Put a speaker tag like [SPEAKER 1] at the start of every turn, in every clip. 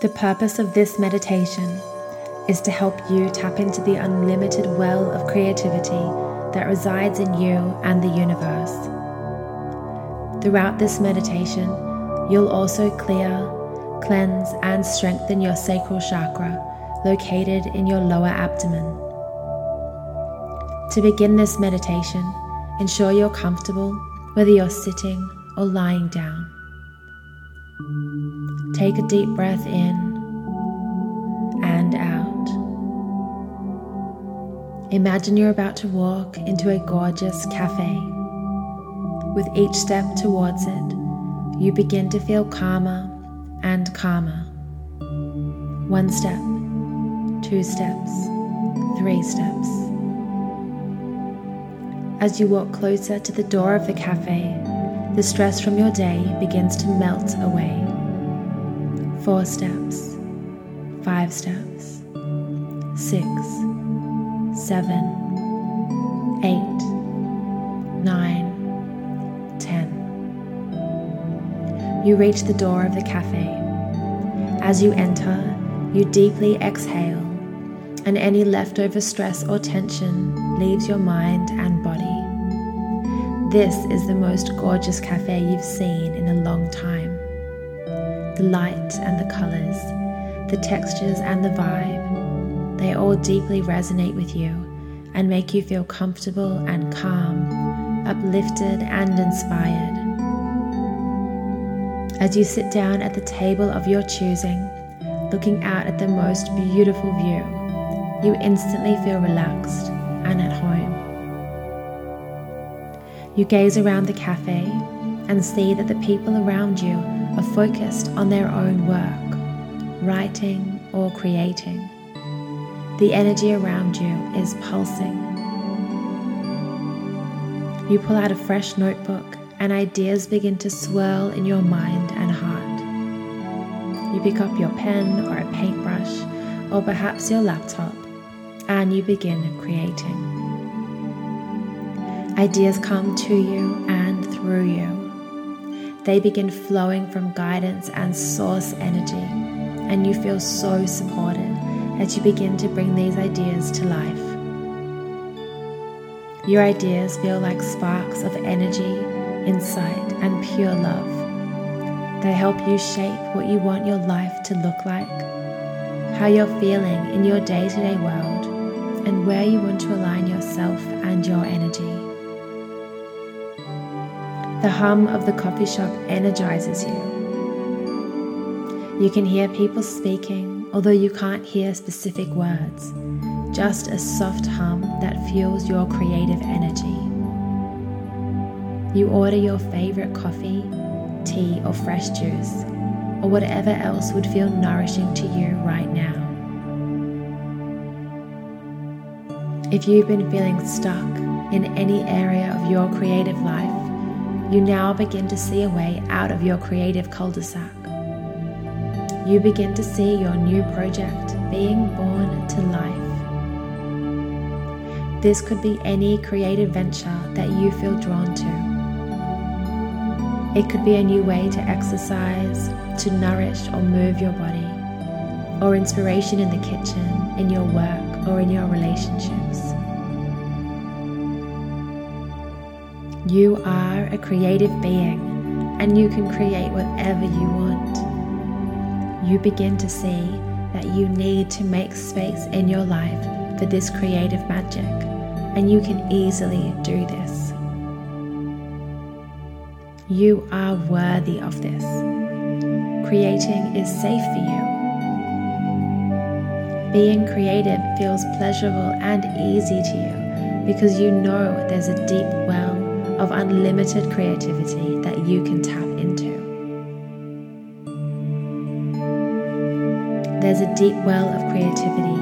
[SPEAKER 1] The purpose of this meditation is to help you tap into the unlimited well of creativity that resides in you and the universe. Throughout this meditation, you'll also clear, cleanse, and strengthen your sacral chakra located in your lower abdomen. To begin this meditation, ensure you're comfortable whether you're sitting or lying down. Take a deep breath in and out. Imagine you're about to walk into a gorgeous cafe. With each step towards it, you begin to feel calmer and calmer. One step, two steps, three steps. As you walk closer to the door of the cafe, the stress from your day begins to melt away. Four steps, five steps, six, seven, eight, nine, ten. You reach the door of the cafe. As you enter, you deeply exhale, and any leftover stress or tension leaves your mind and body. This is the most gorgeous cafe you've seen in a long time. The light and the colors, the textures and the vibe, they all deeply resonate with you and make you feel comfortable and calm, uplifted and inspired. As you sit down at the table of your choosing, looking out at the most beautiful view, you instantly feel relaxed and at home. You gaze around the cafe and see that the people around you are focused on their own work, writing or creating. The energy around you is pulsing. You pull out a fresh notebook and ideas begin to swirl in your mind and heart. You pick up your pen or a paintbrush or perhaps your laptop and you begin creating. Ideas come to you and through you. They begin flowing from guidance and source energy, and you feel so supported as you begin to bring these ideas to life. Your ideas feel like sparks of energy, insight, and pure love. They help you shape what you want your life to look like, how you're feeling in your day to day world, and where you want to align yourself and your energy. The hum of the coffee shop energizes you. You can hear people speaking, although you can't hear specific words, just a soft hum that fuels your creative energy. You order your favorite coffee, tea, or fresh juice, or whatever else would feel nourishing to you right now. If you've been feeling stuck in any area of your creative life, you now begin to see a way out of your creative cul de sac. You begin to see your new project being born to life. This could be any creative venture that you feel drawn to. It could be a new way to exercise, to nourish or move your body, or inspiration in the kitchen, in your work, or in your relationships. You are a creative being and you can create whatever you want. You begin to see that you need to make space in your life for this creative magic, and you can easily do this. You are worthy of this. Creating is safe for you. Being creative feels pleasurable and easy to you because you know there's a deep well of unlimited creativity that you can tap into. There's a deep well of creativity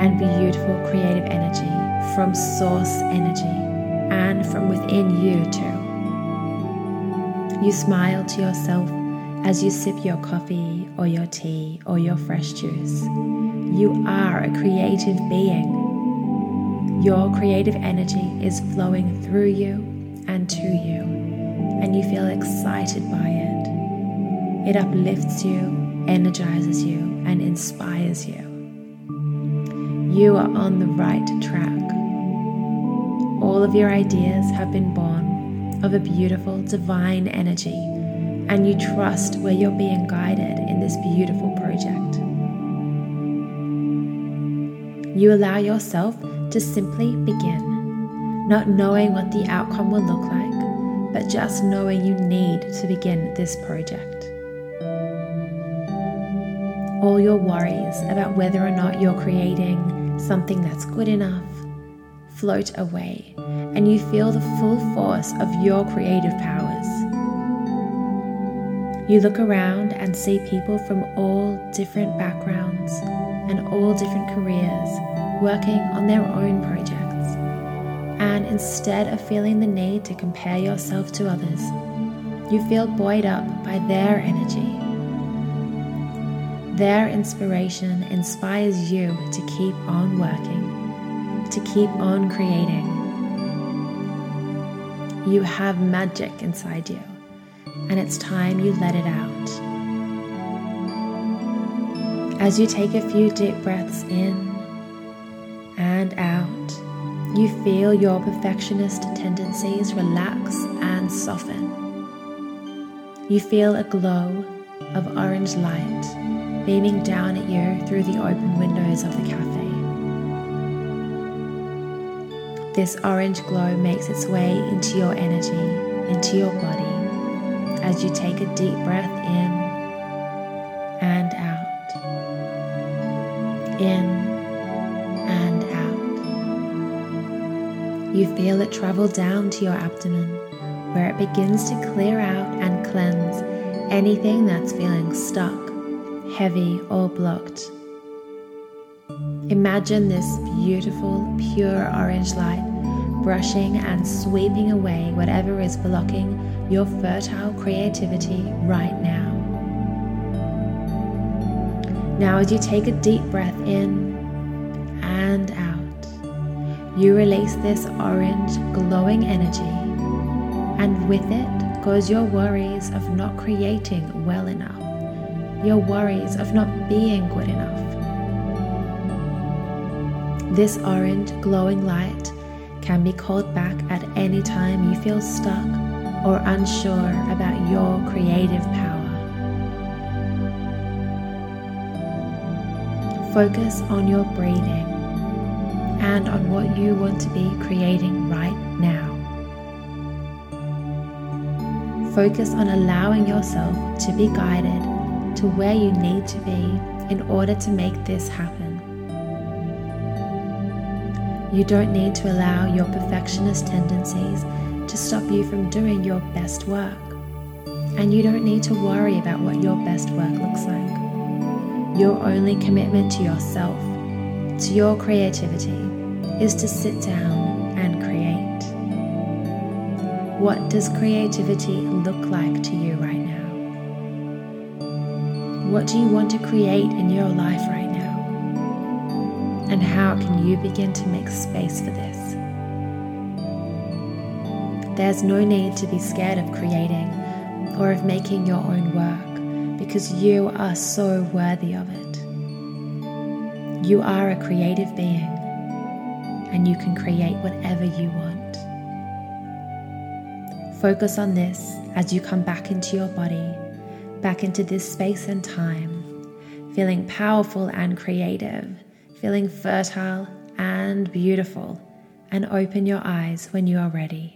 [SPEAKER 1] and beautiful creative energy from source energy and from within you too. You smile to yourself as you sip your coffee or your tea or your fresh juice. You are a creative being. Your creative energy is flowing through you and to you, and you feel excited by it. It uplifts you, energizes you and inspires you. You are on the right track. All of your ideas have been born of a beautiful divine energy, and you trust where you're being guided in this beautiful project. You allow yourself to simply begin, not knowing what the outcome will look like, but just knowing you need to begin this project. All your worries about whether or not you're creating something that's good enough float away, and you feel the full force of your creative powers. You look around and see people from all different backgrounds and all different careers working on their own projects. And instead of feeling the need to compare yourself to others, you feel buoyed up by their energy. Their inspiration inspires you to keep on working to keep on creating. You have magic inside you, and it's time you let it out. As you take a few deep breaths in and out, you feel your perfectionist tendencies relax and soften. You feel a glow of orange light beaming down at you through the open windows of the cafe. This orange glow makes its way into your energy, into your body, as you take a deep breath in and out. In You feel it travel down to your abdomen, where it begins to clear out and cleanse anything that's feeling stuck, heavy, or blocked. Imagine this beautiful, pure orange light brushing and sweeping away whatever is blocking your fertile creativity right now. Now, as you take a deep breath in and out, you release this orange glowing energy, and with it goes your worries of not creating well enough, your worries of not being good enough. This orange glowing light can be called back at any time you feel stuck or unsure about your creative power. Focus on your breathing and on what you want to be creating right now. Focus on allowing yourself to be guided to where you need to be in order to make this happen. You don't need to allow your perfectionist tendencies to stop you from doing your best work. And you don't need to worry about what your best work looks like. Your only commitment to yourself, to your creativity, is to sit down and create. What does creativity look like to you right now? What do you want to create in your life right now? And how can you begin to make space for this? There's no need to be scared of creating or of making your own work because you are so worthy of it. You are a creative being and you can create whatever you want. Focus on this as you come back into your body, back into this space and time, feeling powerful and creative feeling fertile and beautiful, and open your eyes when you are ready.